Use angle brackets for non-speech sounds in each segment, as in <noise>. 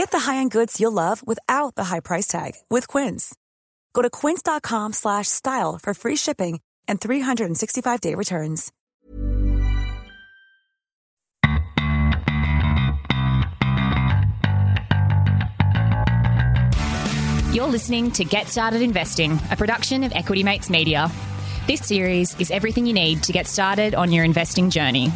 Get the high-end goods you'll love without the high price tag with Quince. Go to quince.com slash style for free shipping and 365-day returns. You're listening to Get Started Investing, a production of Equity Mates Media. This series is everything you need to get started on your investing journey.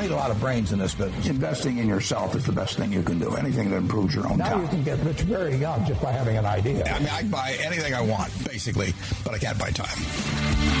Don't need a lot of brains in this business. Investing in yourself is the best thing you can do. Anything that improves your own Now time. you can get rich very young just by having an idea. I mean, I can buy anything I want, basically, but I can't buy time.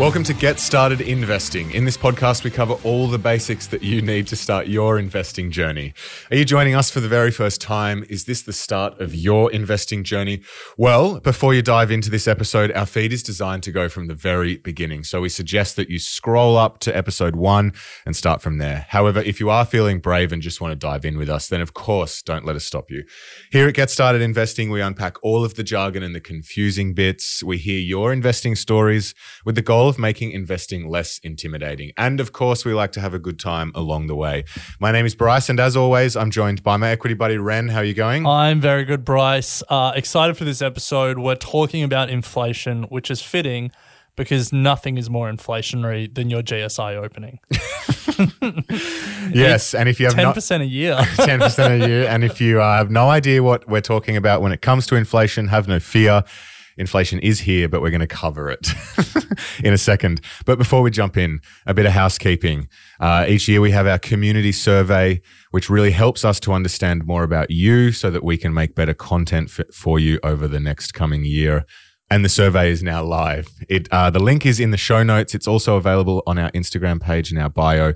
Welcome to Get Started Investing. In this podcast, we cover all the basics that you need to start your investing journey. Are you joining us for the very first time? Is this the start of your investing journey? Well, before you dive into this episode, our feed is designed to go from the very beginning. So we suggest that you scroll up to episode one and start from there. However, if you are feeling brave and just want to dive in with us, then of course, don't let us stop you. Here at Get Started Investing, we unpack all of the jargon and the confusing bits. We hear your investing stories with the goal of making investing less intimidating. And of course, we like to have a good time along the way. My name is Bryce, and as always, I'm joined by my equity buddy Ren. How are you going? I'm very good, Bryce. Uh, excited for this episode. We're talking about inflation, which is fitting because nothing is more inflationary than your GSI opening. <laughs> yes, and if you have Ten percent a year. <laughs> 10% a year. And if you uh, have no idea what we're talking about when it comes to inflation, have no fear. Inflation is here, but we're going to cover it <laughs> in a second. But before we jump in, a bit of housekeeping. Uh, each year we have our community survey, which really helps us to understand more about you so that we can make better content for, for you over the next coming year. And the survey is now live. It uh, the link is in the show notes. It's also available on our Instagram page in our bio,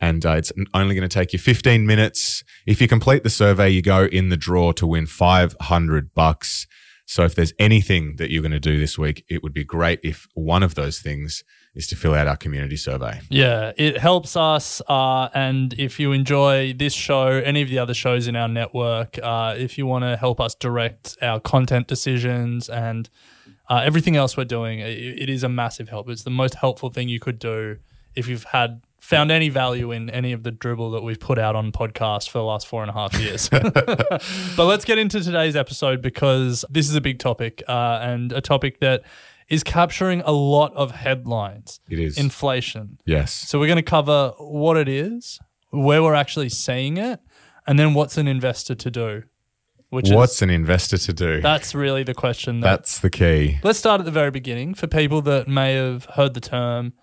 and uh, it's only going to take you 15 minutes. If you complete the survey, you go in the draw to win 500 bucks. So if there's anything that you're going to do this week, it would be great if one of those things is to fill out our community survey. yeah, it helps us. Uh, and if you enjoy this show, any of the other shows in our network, uh, if you want to help us direct our content decisions and uh, everything else we're doing, it, it is a massive help. It's the most helpful thing you could do if you've had found any value in any of the dribble that we've put out on podcast for the last four and a half years. <laughs> but let's get into today's episode because this is a big topic uh, and a topic that is capturing a lot of headlines. It is. inflation. Yes. So we're going to cover what it is, where we're actually seeing it, and then what's an investor to do. Which What's is an investor to do? that's really the question. That, That's the key. let's start at the very beginning for people that may have heard the term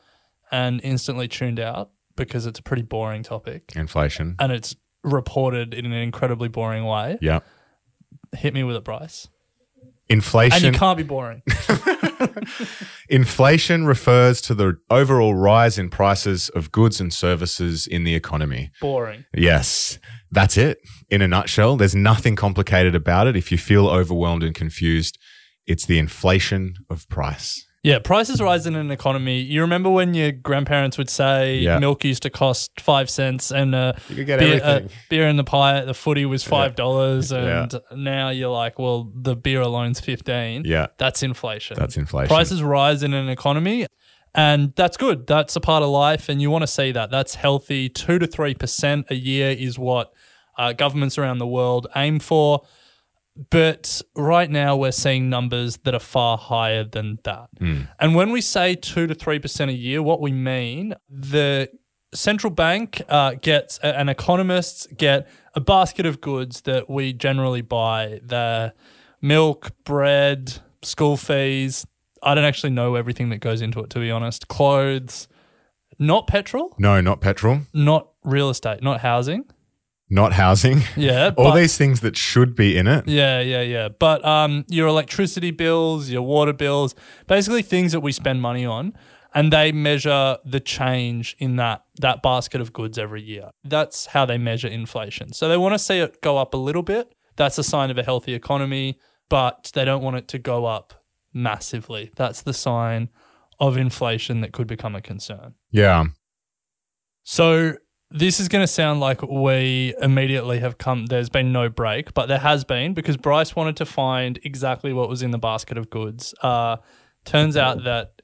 and instantly tuned out because it's a pretty boring topic Inflation. and it's reported in an incredibly boring way. Yeah. Hit me with it, Bryce. Inflation. And you can't be boring. <laughs> <laughs> Inflation refers to the overall rise in prices of goods and services in the economy. boring. Yes, that's it. In a nutshell, there's nothing complicated about it. If you feel overwhelmed and confused, it's the inflation of price. Yeah, prices rise in an economy. You remember when your grandparents would say Yeah. milk used to cost five cents and uh, You could get beer, uh, beer in the pie at the footy was five dollars, Yeah. and now you're like, well, the beer alone's fifteen. Yeah. that's inflation. That's inflation. Prices rise in an economy, and that's good. That's a part of life, and you want to see that. That's healthy. Two to three percent a year is what uh, governments around the world aim for. But right now, we're seeing numbers that are far higher than that. And when we say two to three percent a year, what we mean the central bank uh, gets and economists get a basket of goods that we generally buy: the milk, bread, school fees. I don't actually know everything that goes into it, to be honest. Clothes, not petrol, No, not petrol, not real estate, not housing. Not housing. Yeah, <laughs> All but- these things that should be in it. Yeah, yeah, yeah. But um, your electricity bills, your water bills, basically things that we spend money on. and they measure the change in that that basket of goods every year. That's how they measure inflation. So they want to see it go up a little bit. That's a sign of a healthy economy, but they don't want it to go up massively. That's the sign of inflation that could become a concern. Yeah. So this is going to sound like we immediately have come. There's been no break, but there has been because Bryce wanted to find exactly what was in the basket of goods. Uh, turns out that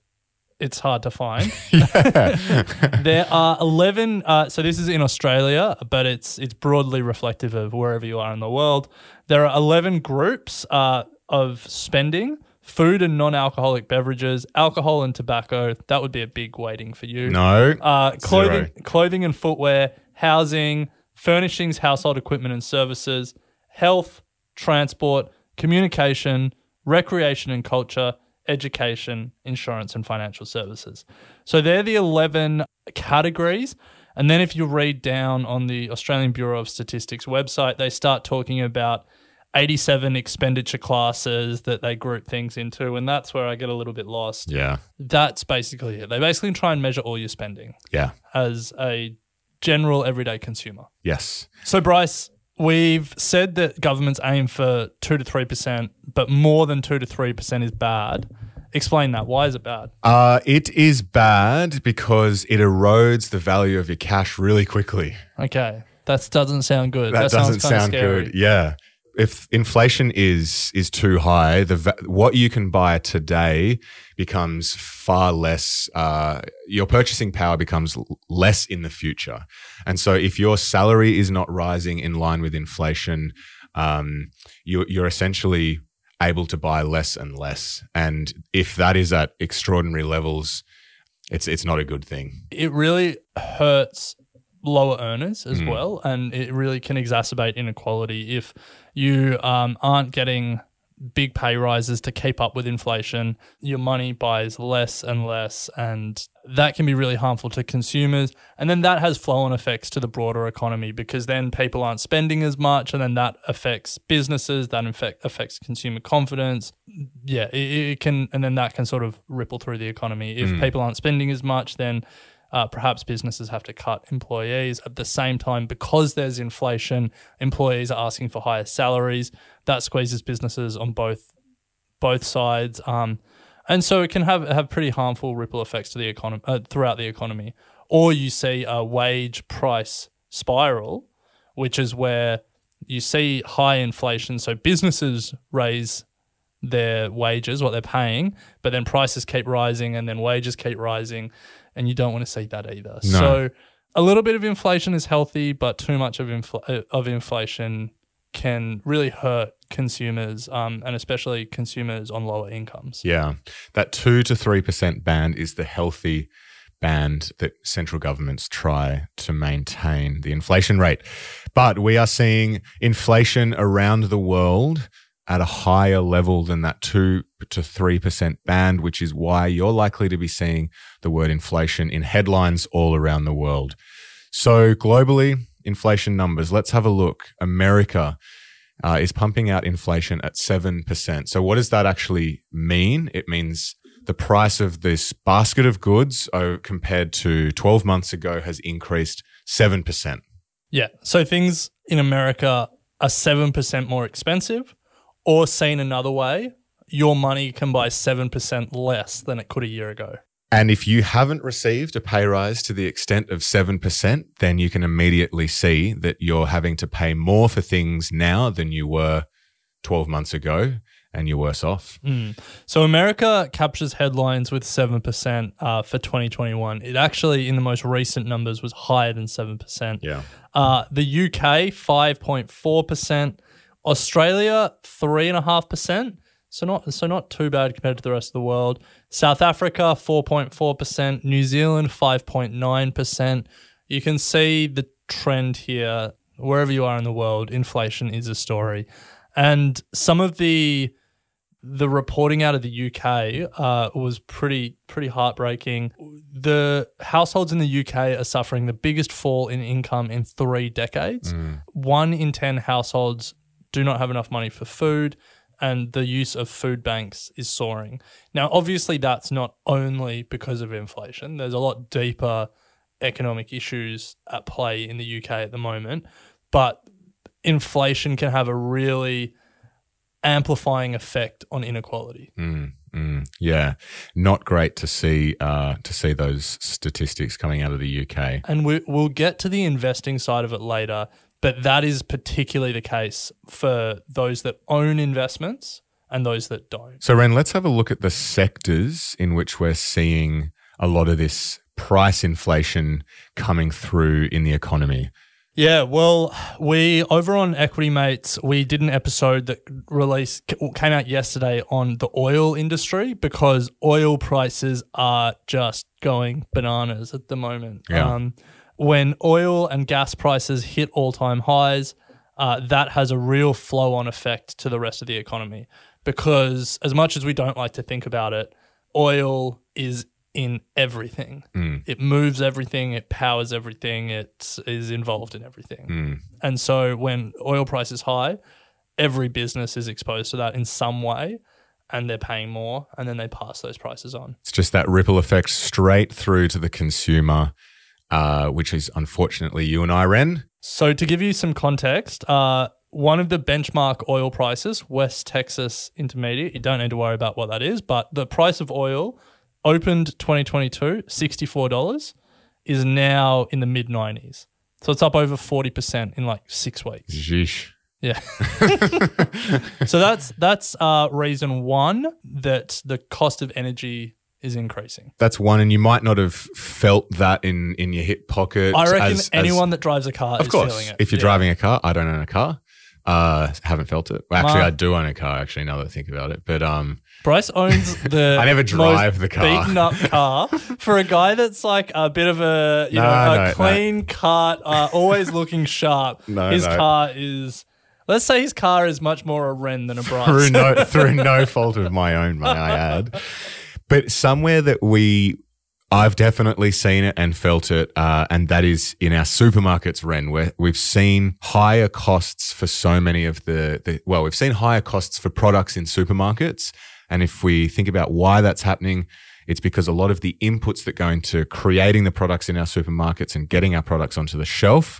it's hard to find. <laughs> <laughs> there are eleven. Uh, so this is in Australia, but it's it's broadly reflective of wherever you are in the world. There are eleven groups uh, of spending. Food and non-alcoholic beverages, alcohol and tobacco. That would be a big weighting for you. No. Uh, clothing, Zero. clothing and footwear, housing, furnishings, household equipment and services, health, transport, communication, recreation and culture, education, insurance, and financial services. So they're the 11 categories. And then if you read down on the Australian Bureau of Statistics website, they start talking about 87 expenditure classes that they group things into. And that's where I get a little bit lost. Yeah. That's basically it. They basically try and measure all your spending Yeah. as a general everyday consumer. Yes. So, Bryce, we've said that governments aim for 2 to 3%, but more than 2 to 3% is bad. Explain that. Why is it bad? Uh, it is bad because it erodes the value of your cash really quickly. Okay. That doesn't sound good. That, sounds doesn't sound good. Yeah. If inflation is is too high, the what you can buy today becomes far less. Uh, your purchasing power becomes less in the future, and so if your salary is not rising in line with inflation, um, you, you're essentially able to buy less and less. And if that is at extraordinary levels, it's it's not a good thing. It really hurts lower earners as Mm. well. And it really can exacerbate inequality if you um, aren't getting big pay rises to keep up with inflation. Your money buys less and less, and that can be really harmful to consumers. And then that has flow on effects to the broader economy because then people aren't spending as much, and then that affects businesses, that affect, affects consumer confidence. Yeah, it, it can, and then that can sort of ripple through the economy. If people aren't spending as much, then uh, perhaps businesses have to cut employees at the same time because there's inflation. Employees are asking for higher salaries. That squeezes businesses on both both sides, um, and so it can have have pretty harmful ripple effects to the economy uh, throughout the economy. Or you see a wage price spiral, which is where you see high inflation. So businesses raise their wages, what they're paying, but then prices keep rising and then wages keep rising, and you don't want to see that either. No. So a little bit of inflation is healthy, but too much of infl- of inflation can really hurt consumers, um, and especially consumers on lower incomes. Yeah. That 2 to 3% band is the healthy band that central governments try to maintain the inflation rate. But we are seeing inflation around the world at a higher level than that 2 to 3% band, which is why you're likely to be seeing the word inflation in headlines all around the world. So, globally, inflation numbers, let's have a look. America uh, is pumping out inflation at 7%. So, what does that actually mean? It means the price of this basket of goods oh, compared to 12 months ago has increased 7%. Yeah. So things in America are 7% more expensive, or seen another way, your money can buy 7% less than it could a year ago. And if you haven't received a pay rise to the extent of 7%, then you can immediately see that you're having to pay more for things now than you were 12 months ago and you're worse off. So America captures headlines with 7% uh, for 2021. It actually, in the most recent numbers, was higher than 7%. Yeah. Uh, the UK, 5.4%. Australia, 3.5%. So not so not too bad compared to the rest of the world. South Africa, 4.4%. New Zealand, 5.9%. You can see the trend here. Wherever you are in the world, inflation is a story. And some of the the reporting out of the UK uh, was pretty pretty heartbreaking. The households in the UK are suffering the biggest fall in income in three decades. One in ten households do not have enough money for food, and the use of food banks is soaring. Now, obviously, that's not only because of inflation. There's a lot deeper economic issues at play in the UK at the moment, but inflation can have a really amplifying effect on inequality. Mm, mm, yeah, not great to see uh, to see those statistics coming out of the UK. And we, we'll get to the investing side of it later, but that is particularly the case for those that own investments and those that don't. So, Ren, let's have a look at the sectors in which we're seeing a lot of this price inflation coming through in the economy. Yeah, well, we over on Equity Mates, we did an episode that released came out yesterday on the oil industry because oil prices are just going bananas at the moment. Yeah. Um, when oil and gas prices hit all time highs, uh, that has a real flow on effect to the rest of the economy because as much as we don't like to think about it, oil is in everything. It moves everything, it powers everything, it is involved in everything. And so when oil price is high, every business is exposed to that in some way and they're paying more and then they pass those prices on. It's just that ripple effect straight through to the consumer, uh, which is unfortunately you and I, Ren. So to give you some context, uh, one of the benchmark oil prices, West Texas Intermediate, you don't need to worry about what that is, but the price of oil opened 2022, $64, is now in the mid 90s. So it's up over 40% in like six weeks. Jeesh. Yeah. <laughs> <laughs> so that's that's uh, reason one that the cost of energy is increasing. That's one, and you might not have felt that in in your hip pocket. I reckon as- as- anyone that drives a car of is course, feeling it. if you're Yeah. driving a car, I don't own a car. Uh, haven't felt it. Well, actually, My- I do own a car. Actually, now that I think about it, but um, Bryce owns <laughs> the I never drive most the car. beaten up car for a guy that's like a bit of a you No, know a no, no. clean cut, uh, always looking <laughs> sharp. No, his car is. Let's say his car is much more a Ren than a Bryce. through no through <laughs> no fault of my own, may I add. But somewhere that we, I've definitely seen it and felt it, uh, and that is in our supermarkets, Ren, where we've seen higher costs for so many of the, the well, we've seen higher costs for products in supermarkets, and if we think about why that's happening. It's because a lot of the inputs that go into creating the products in our supermarkets and getting our products onto the shelf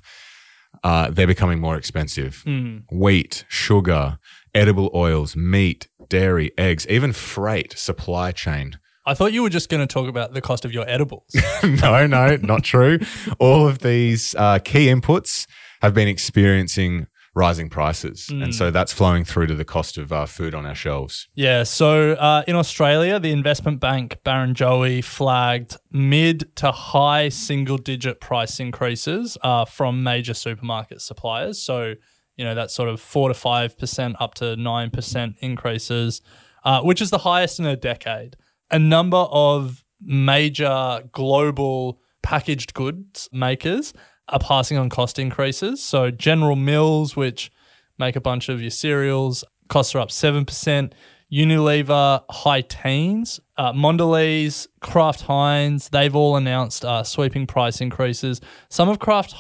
uh, they're becoming more expensive. Wheat, sugar, edible oils, meat, dairy, eggs, even freight, supply chain. I thought you were just going to talk about the cost of your edibles. <laughs> no, no, not true. All of these uh, key inputs have been experiencing rising prices. And so that's flowing through to the cost of uh, food on our shelves. Yeah, so uh, in Australia, the investment bank Barrenjoey flagged mid to high single digit price increases uh, from major supermarket suppliers. So, you know, that's sort of 4 to 5% up to 9% increases, uh, which is the highest in a decade. A number of major global packaged goods makers are passing on cost increases. So General Mills, which make a bunch of your cereals, costs are up 7%. Unilever, high teens. Uh, Mondelez, Kraft Heinz, they've all announced uh, sweeping price increases. Some of Kraft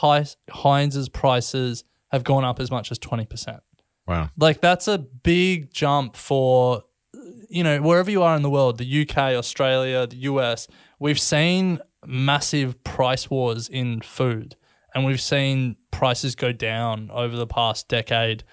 Heinz's prices have gone up as much as 20%. Wow. Like that's a big jump for you know wherever you are in the world, the UK, Australia, the US. We've seen massive price wars in food, and we've seen prices go down over the past decade,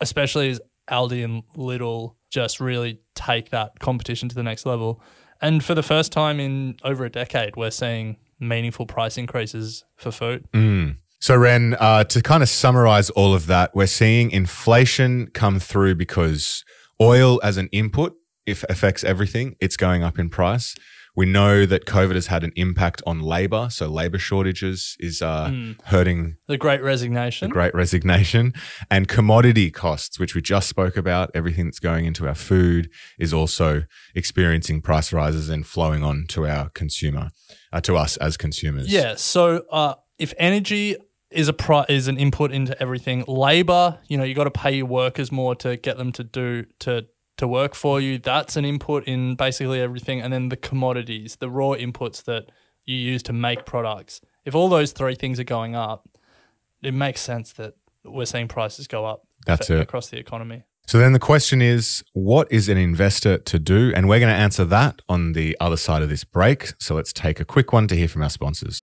especially as Aldi and Lidl just really take that competition to the next level. And for the first time in over a decade, we're seeing meaningful price increases for food. Mm. So, Ren, uh, to kind of summarize all of that, we're seeing inflation come through because oil as an input if affects everything. It's going up in price. We know that COVID has had an impact on labor. So, labor shortages is uh, hurting The Great Resignation. the great resignation and commodity costs, which we just spoke about. Everything that's going into our food is also experiencing price rises and flowing on to our consumer, uh, to us as consumers. Yeah. So uh, if energy is a pri- is an input into everything, labor, you know, you got to pay your workers more to get them to do to to work for you. That's an input in basically everything, and then the commodities, the raw inputs that you use to make products. If all those three things are going up, it makes sense that we're seeing prices go up That's it. across the economy. So then the question is, what is an investor to do? And we're going to answer that on the other side of this break. So let's take a quick one to hear from our sponsors.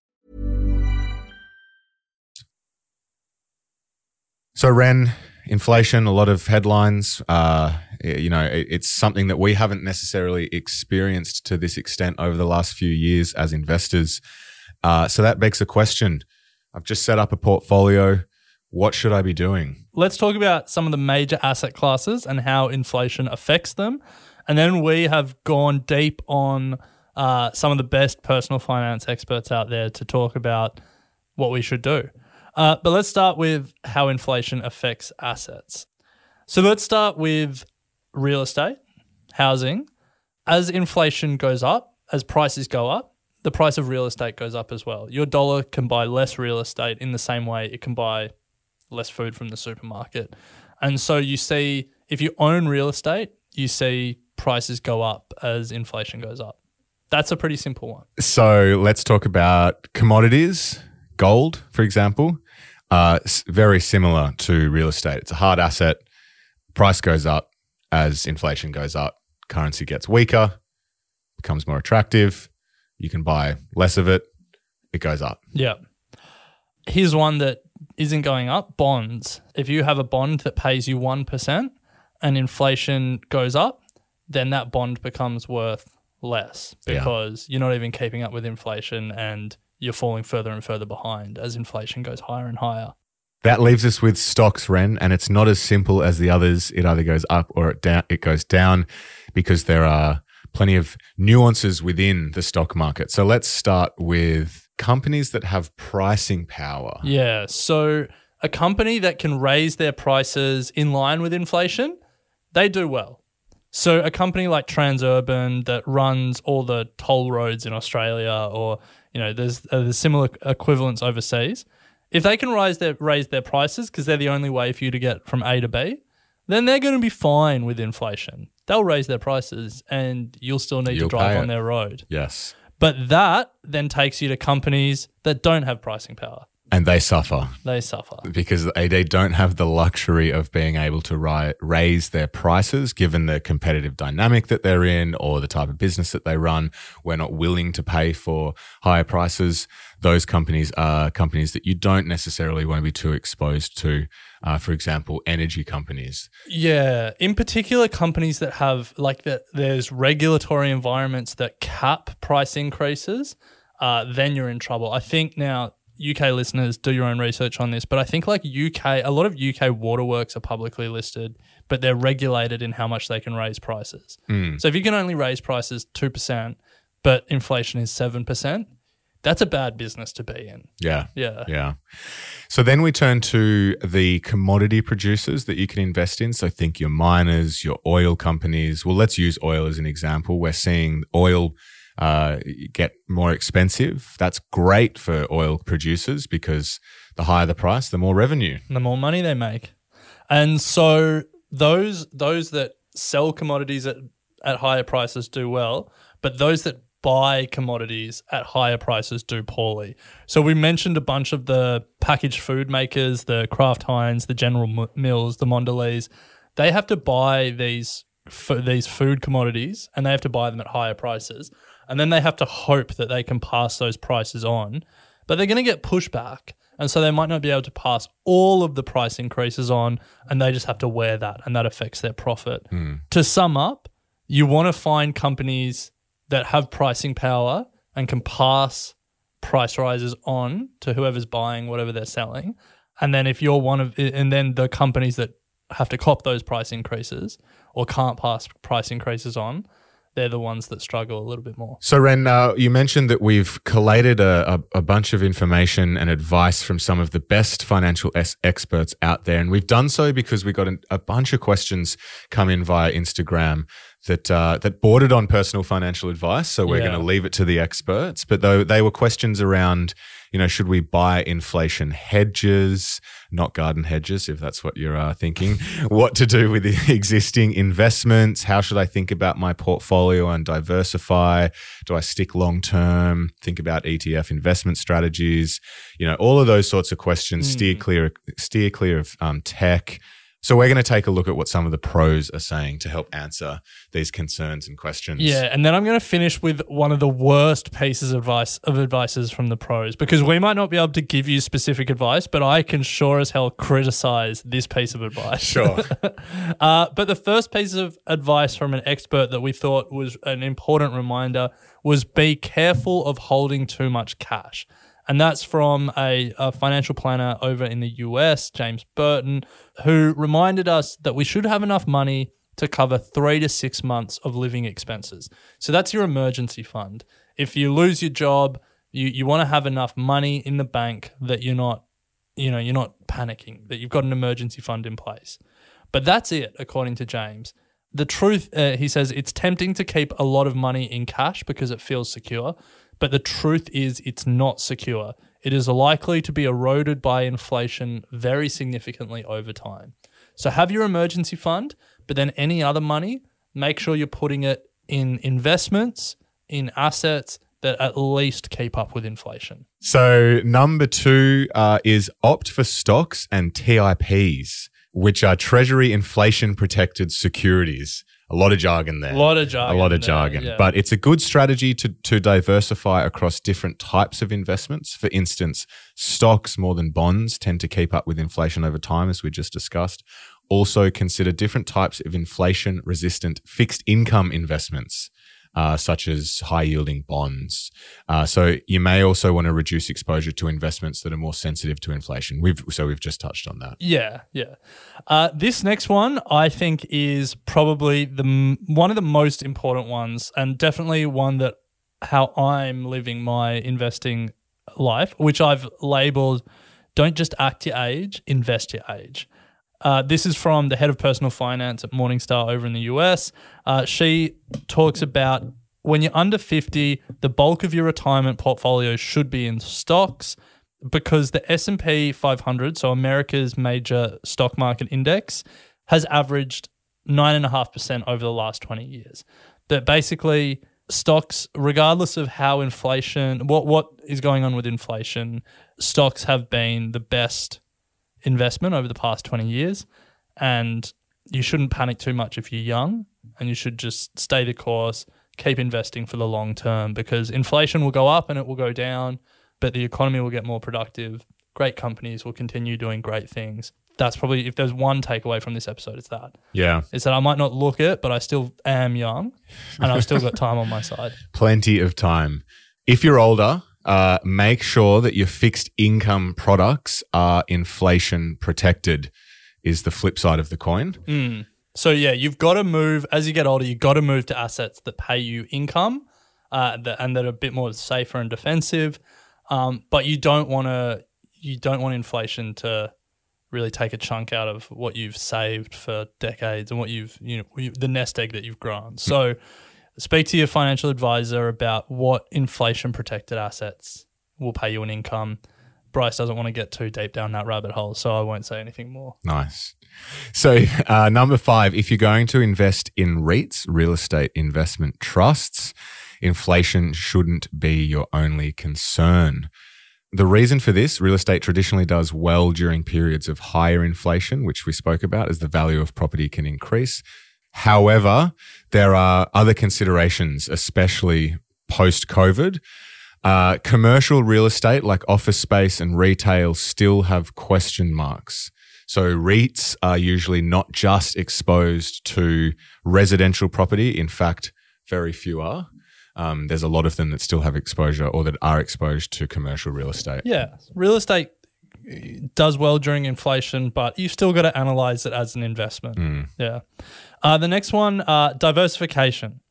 So, Ren, inflation, a lot of headlines. Uh, you know, it, it's something that we haven't necessarily experienced to this extent over the last few years as investors. Uh, so that begs the question I've just set up a portfolio. What should I be doing? Let's talk about some of the major asset classes and how inflation affects them. And then we have gone deep on uh, some of the best personal finance experts out there to talk about what we should do. Uh, but let's start with how inflation affects assets. So let's start with real estate, housing. As inflation goes up, as prices go up, the price of real estate goes up as well. Your dollar can buy less real estate in the same way it can buy less food from the supermarket. And so you see, if you own real estate, you see prices go up as inflation goes up. That's a pretty simple one. So let's talk about commodities. Gold, for example, uh, very similar to real estate. It's a hard asset. Price goes up as inflation goes up. Currency gets weaker, becomes more attractive. You can buy less of it. It goes up. Yeah. Here's one that isn't going up bonds. If you have a bond that pays you 1% and inflation goes up, then that bond becomes worth less because yeah. you're not even keeping up with inflation and you're falling further and further behind as inflation goes higher and higher. That leaves us with stocks, Ren, and it's not as simple as the others. It either goes up or it down. It goes down because there are plenty of nuances within the stock market. So let's start with companies that have pricing power. Yeah. So a company that can raise their prices in line with inflation, they do well. So a company like Transurban that runs all the toll roads in Australia, or you know, there's uh, there's similar equivalents overseas if they can raise their raise their prices because they're the only way for you to get from A to B, then they're going to be fine with inflation. They'll raise their prices, and you'll still need You'll to drive on it. their road. Yes. But that then takes you to companies that don't have pricing power. And they suffer They suffer. because they, they don't have the luxury of being able to ri- raise their prices given the competitive dynamic that they're in or the type of business that they run. We're not willing to pay for higher prices. Those companies are companies that you don't necessarily want to be too exposed to. Uh, for example, energy companies. Yeah, in particular, companies that have like that. There's regulatory environments that cap price increases. Uh, then you're in trouble. I think now UK listeners do your own research on this, but I think like UK, a lot of UK waterworks are publicly listed, but they're regulated in how much they can raise prices. Hmm. So if you can only raise prices two percent, but inflation is seven percent, that's a bad business to be in. Yeah. Yeah. Yeah. So then we turn to the commodity producers that you can invest in. So think your miners, your oil companies. Well, let's use oil as an example. We're seeing oil uh, get more expensive. That's great for oil producers because the higher the price, the more revenue. the more money they make. And so those those that sell commodities at, at higher prices do well, but those that buy commodities at higher prices do poorly. So we mentioned a bunch of the packaged food makers, the Kraft Heinz, the General Mills, the Mondelez. They have to buy these these food commodities and they have to buy them at higher prices. And then they have to hope that they can pass those prices on, but they're going to get pushback. And so they might not be able to pass all of the price increases on, and they just have to wear that, and that affects their profit. Hmm. To sum up, you want to find companies that have pricing power and can pass price rises on to whoever's buying whatever they're selling. And then if you're one of, and then the companies that have to cop those price increases or can't pass price increases on, they're the ones that struggle a little bit more. So, Ren, uh, you mentioned that we've collated a, a, a, bunch of information and advice from some of the best financial experts out there. And we've done so because we got an, a bunch of questions come in via Instagram that uh, that bordered on personal financial advice. So we're Yeah. going to leave it to the experts. But though they were questions around, you know, should we buy inflation hedges, not garden hedges, if that's what you're uh, thinking? <laughs> what to do with the existing investments? How should I think about my portfolio and diversify? Do I stick long term? Think about ETF investment strategies. You know, all of those sorts of questions. Steer clear, steer clear of um, tech. So we're going to take a look at what some of the pros are saying to help answer these concerns and questions. Yeah, and then I'm going to finish with one of the worst pieces of advice of advices from the pros because we might not be able to give you specific advice, but I can sure as hell criticize this piece of advice. Sure. <laughs> uh, but the first piece of advice from an expert that we thought was an important reminder was be careful of holding too much cash. And that's from a, a financial planner over in the US, James Burton, who reminded us that we should have enough money to cover three to six months of living expenses. So that's your emergency fund. If you lose your job, you, you want to have enough money in the bank that you're not, you know, you're not panicking, that you've got an emergency fund in place. But that's it, according to James. The truth, uh, he says, it's tempting to keep a lot of money in cash because it feels secure. But the truth is, it's not secure. It is likely to be eroded by inflation very significantly over time. So have your emergency fund, but then any other money, make sure you're putting it in investments, in assets that at least keep up with inflation. So number two uh, is opt for stocks and TIPs, which are Treasury inflation protected securities. A lot of jargon there. A lot of jargon A lot of there, jargon. yeah. But it's a good strategy to, to diversify across different types of investments. For instance, stocks more than bonds tend to keep up with inflation over time, as we just discussed. Also, consider different types of inflation resistant fixed income investments. Uh, such as high yielding bonds. Uh, so you may also want to reduce exposure to investments that are more sensitive to inflation. We've so we've just touched on that. Yeah, yeah. Uh, this next one, I think, is probably the one of the most important ones, and definitely one that how I'm living my investing life, which I've labeled "Don't just act your age, invest your age." Uh, this is from the head of personal finance at Morningstar over in the US. Uh, she talks about when you're under 50, the bulk of your retirement portfolio should be in stocks because the S&P 500, so America's major stock market index, has averaged 9.5% over the last 20 years. That basically stocks, regardless of how inflation, what, what is going on with inflation, stocks have been the best investment over the past 20 years. And you shouldn't panic too much if you're young and you should just stay the course, keep investing for the long term because inflation will go up and it will go down, but the economy will get more productive. Great companies will continue doing great things. That's probably, if there's one takeaway from this episode, it's that. Yeah, It's that I might not look it, but I still am young and I've still got time on my side. <laughs> plenty of time. If you're older, uh, make sure that your fixed income products are inflation protected. Is the flip side of the coin. So yeah, you've got to move as you get older. You've got to move to assets that pay you income, uh, and that are a bit more safer and defensive. Um, but you don't want to. You don't want inflation to really take a chunk out of what you've saved for decades and what you've you know the nest egg that you've grown. So speak to your financial advisor about what inflation protected assets will pay you an income. Bryce doesn't want to get too deep down that rabbit hole, so I won't say anything more. Nice. So, uh, number five, if you're going to invest in REITs, real estate investment trusts, inflation shouldn't be your only concern. The reason for this, real estate traditionally does well during periods of higher inflation, which we spoke about, as the value of property can increase. However, there are other considerations, especially post COVID. Uh, commercial real estate like office space and retail still have question marks. So REITs are usually not just exposed to residential property. In fact, very few are. Um, there's a lot of them that still have exposure or that are exposed to commercial real estate. Yeah, real estate does well during inflation, but you've still got to analyze it as an investment. Yeah. Uh, the next one, uh, diversification.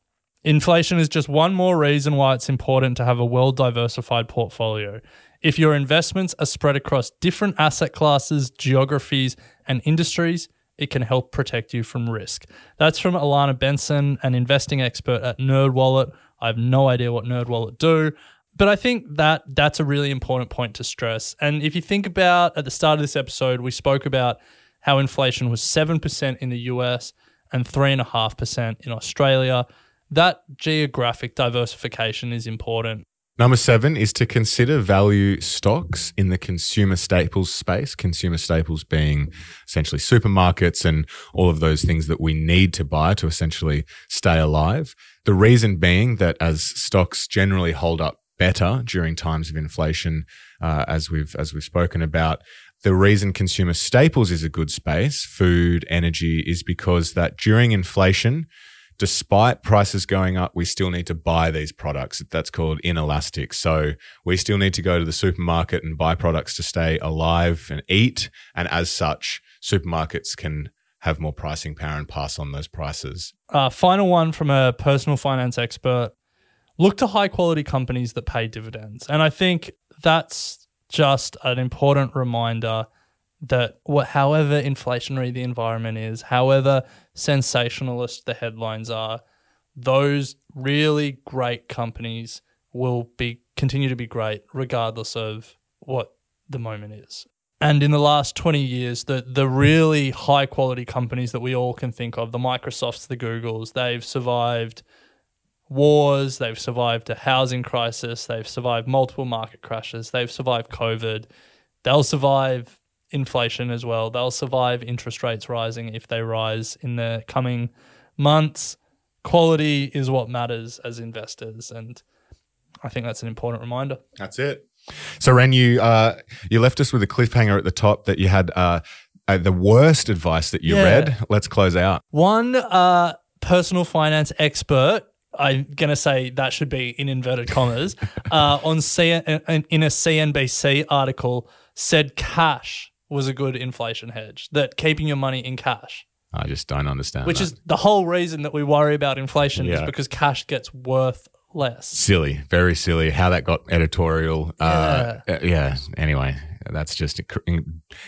Inflation is just one more reason why it's important to have a well diversified portfolio. If your investments are spread across different asset classes, geographies, and industries, it can help protect you from risk. That's from Alana Benson, an investing expert at NerdWallet. I have no idea what NerdWallet do, but I think that that's a really important point to stress. And if you think about at the start of this episode, we spoke about how inflation was 7% in the US and 3.5% in Australia. That geographic diversification is important. Number seven is to consider value stocks in the consumer staples space. Consumer staples being essentially supermarkets and all of those things that we need to buy to essentially stay alive. The reason being that as stocks generally hold up better during times of inflation, uh, as we've as we've spoken about, the reason consumer staples is a good space, food, energy, is because that during inflation, despite prices going up, we still need to buy these products. That's called inelastic. So we still need to go to the supermarket and buy products to stay alive and eat. And as such, supermarkets can have more pricing power and pass on those prices. Uh, final one from a personal finance expert look to high quality companies that pay dividends. And I think that's just an important reminder that what, however inflationary the environment is, however sensationalist the headlines are, those really great companies will be continue to be great regardless of what the moment is. And in the last 20 years, the the really high quality companies that we all can think of, the Microsofts, the Googles, they've survived wars, they've survived a housing crisis, they've survived multiple market crashes, they've survived COVID. They'll survive inflation as well. They'll survive interest rates rising if they rise in the coming months. Quality is what matters as investors, and I think that's an important reminder. That's it. So, Ren, you uh, you left us with a cliffhanger at the top that you had uh, uh, the worst advice that you Yeah. read. Let's close out. One uh, personal finance expert, I'm going to say that should be in inverted commas, <laughs> uh, on C- in a CNBC article said cash was a good inflation hedge, that keeping your money in cash, I just don't understand. which that. is the whole reason that we worry about inflation is because cash gets worth less. silly, very silly. How that got editorial. Uh, uh, yeah. Anyway, that's just inc-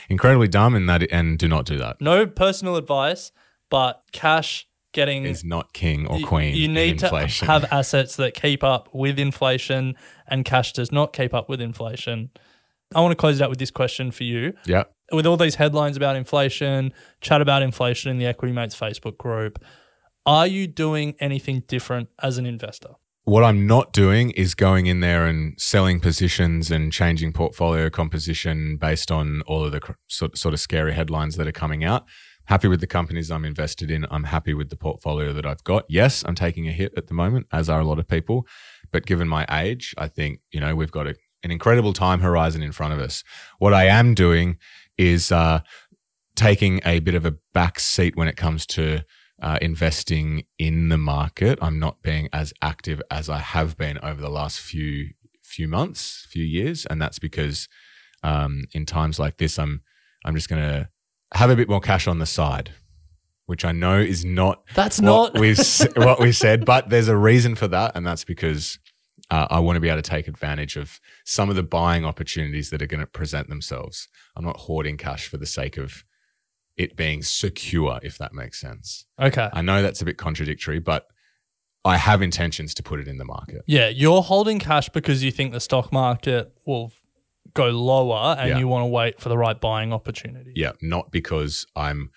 incredibly dumb, and that and do not do that. No personal advice, but cash getting Is not king or queen. You need to have assets that keep up with inflation, and cash does not keep up with inflation. I want to close it out with this question for you. Yeah. With all these headlines about inflation, chat about inflation in the Equity Mates Facebook group, are you doing anything different as an investor? What I'm not doing is going in there and selling positions and changing portfolio composition based on all of the sort, sort of scary headlines that are coming out. Happy with the companies I'm invested in. I'm happy with the portfolio that I've got. Yes, I'm taking a hit at the moment, as are a lot of people. But given my age, I think, you know, we've got a, an incredible time horizon in front of us. What I am doing is uh, taking a bit of a back seat when it comes to uh, investing in the market. I'm not being as active as I have been over the last few few months, few years, and that's because um, in times like this, I'm I'm just going to have a bit more cash on the side, which I know is not That's what not- we've <laughs> what we said, but there's a reason for that, and that's because uh, I want to be able to take advantage of some of the buying opportunities that are going to present themselves. I'm not hoarding cash for the sake of it being secure, if that makes sense. Okay. I know that's a bit contradictory, but I have intentions to put it in the market. Yeah, you're holding cash because you think the stock market will go lower and Yeah. you want to wait for the right buying opportunity. Yeah, not because I'm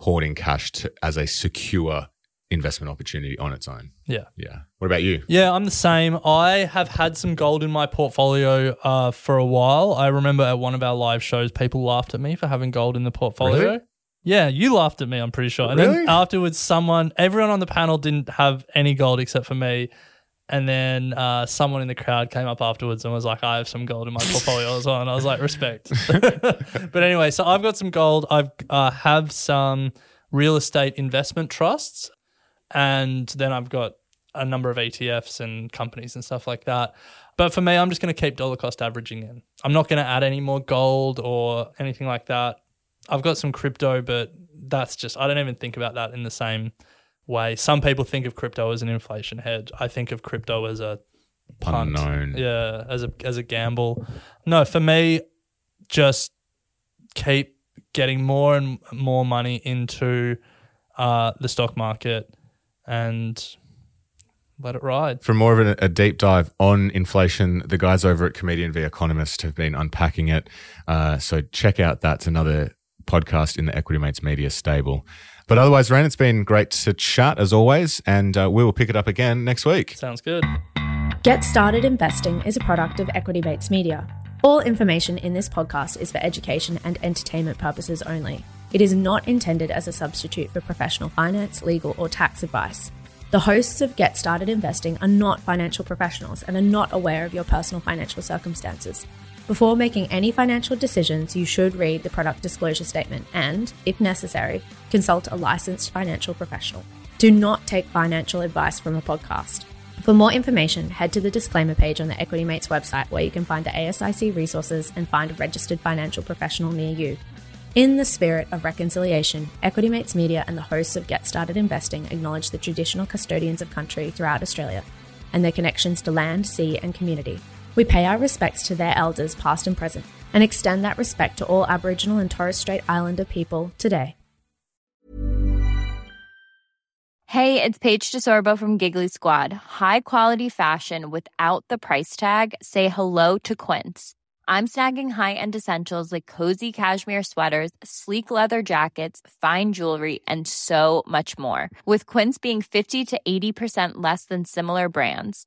hoarding cash to, as a secure investment opportunity on its own. Yeah. Yeah. What about you? Yeah, I'm the same. I have had some gold in my portfolio uh, for a while. I remember at one of our live shows, people laughed at me for having gold in the portfolio. Really? Yeah, you laughed at me, I'm pretty sure. And Really? then afterwards, someone, everyone on the panel didn't have any gold except for me. And then uh, someone in the crowd came up afterwards and was like, I have some gold in my portfolio as well. And I was like, respect. <laughs> but anyway, so I've got some gold. I uh, have some real estate investment trusts. And then I've got a number of ETFs and companies and stuff like that. But for me, I'm just going to keep dollar cost averaging in. I'm not going to add any more gold or anything like that. I've got some crypto, but that's just, I don't even think about that in the same way. Some people think of crypto as an inflation hedge. I think of crypto as a punt. Unknown. Yeah, as a as a gamble. No, for me, just keep getting more and more money into uh, the stock market and let it ride. For more of a, a, deep dive on inflation, the guys over at Comedian v Economist have been unpacking it. Uh, so check out that's another podcast in the Equity Mates Media stable. But otherwise, Ren, it's been great to chat as always, and uh, we will pick it up again next week. Sounds good. Get Started Investing is a product of Equity Mates Media. All information in this podcast is for education and entertainment purposes only. It is not intended as a substitute for professional finance, legal, or tax advice. The hosts of Get Started Investing are not financial professionals and are not aware of your personal financial circumstances. Before making any financial decisions, you should read the product disclosure statement and, if necessary, consult a licensed financial professional. Do not take financial advice from a podcast. For more information, head to the disclaimer page on the Equity Mates website where you can find the ASIC resources and find a registered financial professional near you. In the spirit of reconciliation, Equity Mates Media and the hosts of Get Started Investing acknowledge the traditional custodians of country throughout Australia and their connections to land, sea, and community. We pay our respects to their elders, past and present, and extend that respect to all Aboriginal and Torres Strait Islander people today. Hey, it's Paige DeSorbo from Giggly Squad. High quality fashion without the price tag? Say hello to Quince. I'm snagging high end essentials like cozy cashmere sweaters, sleek leather jackets, fine jewelry, and so much more. With Quince being 50 to 80% less than similar brands.